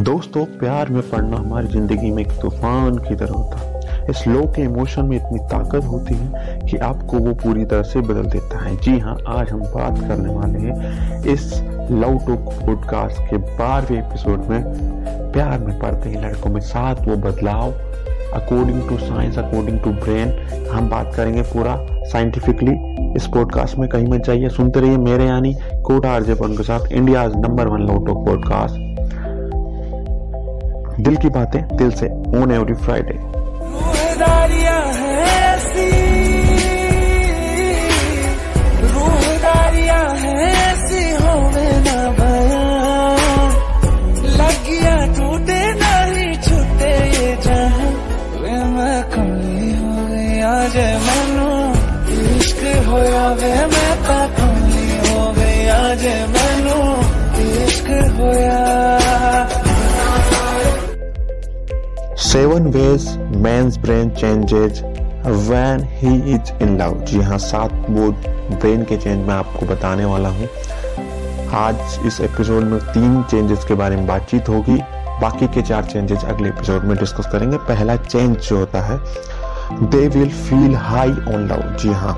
दोस्तों, प्यार में पड़ना हमारी ज़िंदगी में एक तूफ़ान की तरह होता है। इस लो के इमोशन में इतनी ताकत होती है कि आपको वो पूरी तरह से बदल देता है। जी हाँ आज हम बात करने वाले हैं इस लव टॉक पॉडकास्ट के बारहवें एपिसोड में। प्यार में पड़ते ही लड़कों में साथ वो बदलाव। According to science according to brain हम बात करेंगे पूरा साइंटिफिकली इस पॉडकास्ट में कहीं मत जाइए, सुनते रहिए मेरे यानी कोटा आरजेपन के साथ India number one love talk podcast दिल की बातें दिल से on every Friday seven ways man's brain changes when he is in love जी हाँ सात वो ब्रेन के चेंज मैं आपको बताने वाला हूँ। आज इस एपिसोड में तीन चेंजेस के बारे में बातचीत होगी। बाकी के चार चेंजेस अगले एपिसोड में डिस्कस करेंगे। पहला चेंज जो होता है they will feel high on love जी हाँ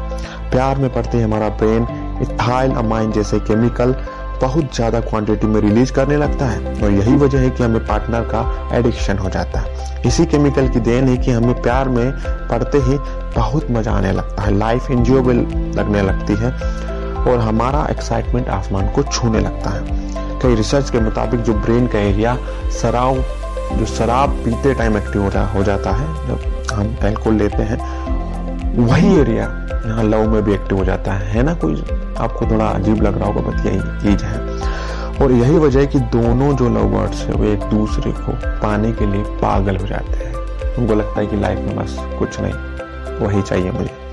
प्यार में पड़ते हमारा ब्रेन। इथाइल अमाइन जैसे केमिकल बहुत ज़्यादा क्वांटिटी में रिलीज़ करने लगता है और यही वजह है कि हमें पार्टनर का एडिक्शन हो जाता है। इसी केमिकल की देन है कि हमें प्यार में पड़ते ही बहुत मज़ा आने लगता है लाइफ इंजॉयबल लगने लगती है और हमारा एक्साइटमेंट आसमान को छूने लगता है। कई रिसर्च के मुताबिक जो ब्रेन का एरिया शराब जो शराब पीते टाइम एक्टिव हो जाता है, जब हम एल्कोहल लेते हैं वही एरिया यहाँ लव में भी एक्टिव हो जाता है है ना कोई? आपको थोड़ा अजीब लग रहा होगा, बस यही चीज़ है। और यही वजह है कि दोनों जो लव बर्ड्स है, वो एक दूसरे को पाने के लिए पागल हो जाते हैं। उनको लगता है कि लाइफ में बस कुछ नहीं, वही चाहिए मुझे।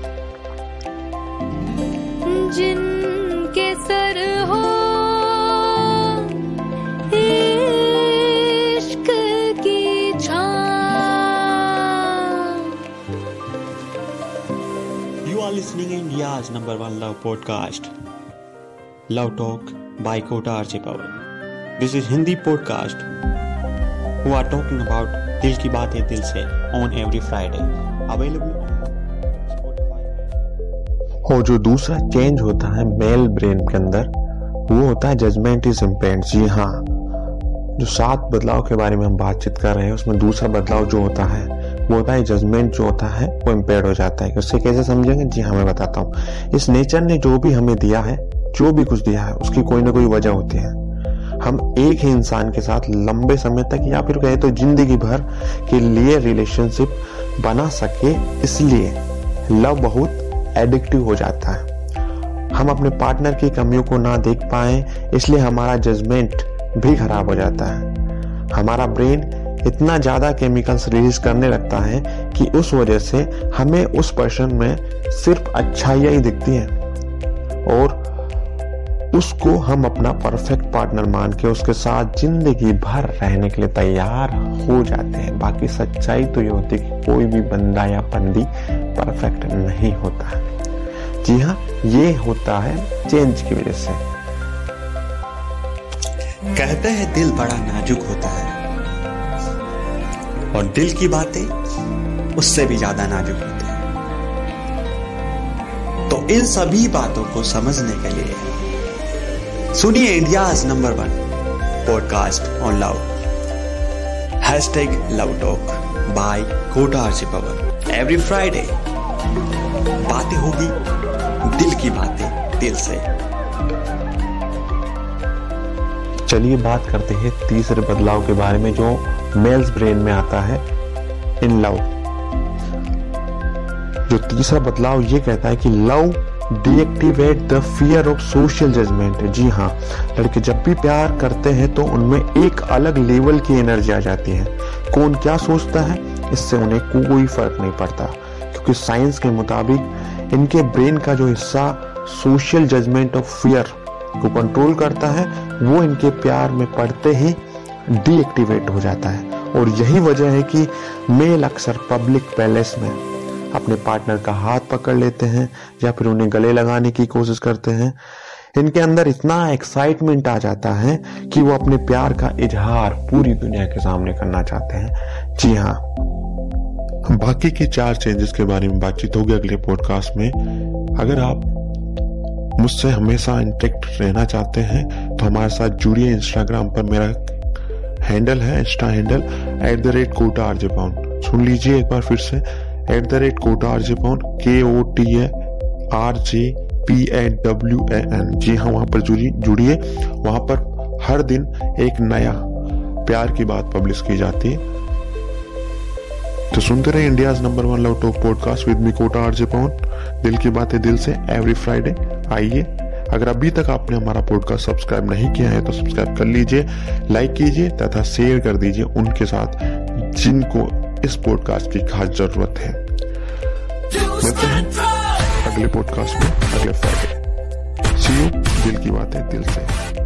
आज number one love podcast. Love talk by Kota RJ Pawan this is Hindi podcast. We are talking about दिल की बातें दिल से ऑन एवरी फ्राइडे अवेलेबल और जो दूसरा चेंज होता है मेल ब्रेन के अंदर, वो होता है जजमेंट इज़ इम्पेंट जी हाँ जो सात बदलाव के बारे में हम बातचीत कर रहे हैं, उसमें दूसरा बदलाव जो होता है होता है जजमेंट जो होता है, वो इम्पेयर हो जाता है। उससे कैसे समझेंगे? जी हाँ मैं बताता हूँ। इस नेचर ने जो भी हमें दिया है, जो भी कुछ दिया है, उसकी कोई ना कोई वजह होती है। हम एक ही इंसान के साथ लंबे समय तक या फिर कहे तो ज़िंदगी भर के लिए रिलेशनशिप बना सके, इसलिए लव बहुत एडिक्टिव हो जाता है। हम अपने पार्टनर की कमियों को ना देख पाए, इसलिए हमारा जजमेंट भी खराब हो जाता है। हमारा ब्रेन इतना ज़्यादा केमिकल्स रिलीज़ करने लगता है कि उस वजह से हमें उस पर्सन में सिर्फ़ अच्छाइयाँ ही दिखती हैं। और उसको हम अपना परफेक्ट पार्टनर मान के उसके साथ ज़िंदगी भर रहने के लिए तैयार हो जाते हैं। बाकी सच्चाई तो ये होती है कि कोई भी बंदा या बंदी परफेक्ट नहीं होता। जी हाँ ये होता है चेंज की वजह से। कहते हैं दिल बड़ा नाजुक होता है। और दिल की बातें उससे भी ज़्यादा नाजुक होती हैं। तो इन सभी बातों को समझने के लिए सुनिए India number one podcast on love. Hashtag love talk by Kota RJ Pawan every Friday बातें होगी, दिल की बातें दिल से। चलिए बात करते हैं तीसरे बदलाव के बारे में जो मेल्स ब्रेन में आता है इन लव जो तीसरा बदलाव ये कहता है कि love deactivate the fear of social judgement जी हाँ लड़के जब भी प्यार करते हैं तो उनमें एक अलग लेवल की एनर्जी आ जाती है। कौन क्या सोचता है? इससे उन्हें कोई फ़र्क नहीं पड़ता। क्योंकि साइंस के मुताबिक इनके ब्रेन का जो हिस्सा सोशल जजमेंट ऑफ़ फियर को कंट्रोल करता है, वो इनके प्यार में पड़ते ही डीएक्टिवेट हो जाता है। और यही वजह है कि मेल अक्सर पब्लिक पैलेस में अपने पार्टनर का हाथ पकड़ लेते हैं या फिर उन्हें गले लगाने की कोशिश करते हैं। इनके अंदर इतना एक्साइटमेंट आ जाता है कि वो अपने प्यार का इजहार पूरी दुनिया के सामने करना चाहते हैं। जी हाँ। बाकी के चार चेंजेस के बारे में बातचीत होगी अगले पॉडकास्ट में। अगर आप मुझसे हमेशा इंटेक्ट रहना चाहते हैं तो हमारे साथ जुड़िए इंस्टाग्राम पर। मेरा हैंडल है, insta handle at the rate Kota RJ Pawan सुन लीजिए एक बार फिर से। At the rate Kota RJ Pawan K O T A R J P A W A N जी हाँ वहाँ पर जुड़िए जुड़िए। वहाँ पर हर दिन एक नया प्यार की बात पब्लिश की जाती है। तो सुनते रहे India number one love talk podcast with me Kota RJ Pawan. दिल की बातें दिल से एवरी फ्राइडे आइए। अगर अभी तक आपने हमारा पॉडकास्ट सब्सक्राइब नहीं किया है तो सब्सक्राइब कर लीजिए लाइक कीजिए, तथा शेयर कर दीजिए उनके साथ जिनको इस पॉडकास्ट की खास ज़रूरत है। मिलते हैं अगले पॉडकास्ट में, अगले फ्राइडे सी यू दिल की बातें दिल से।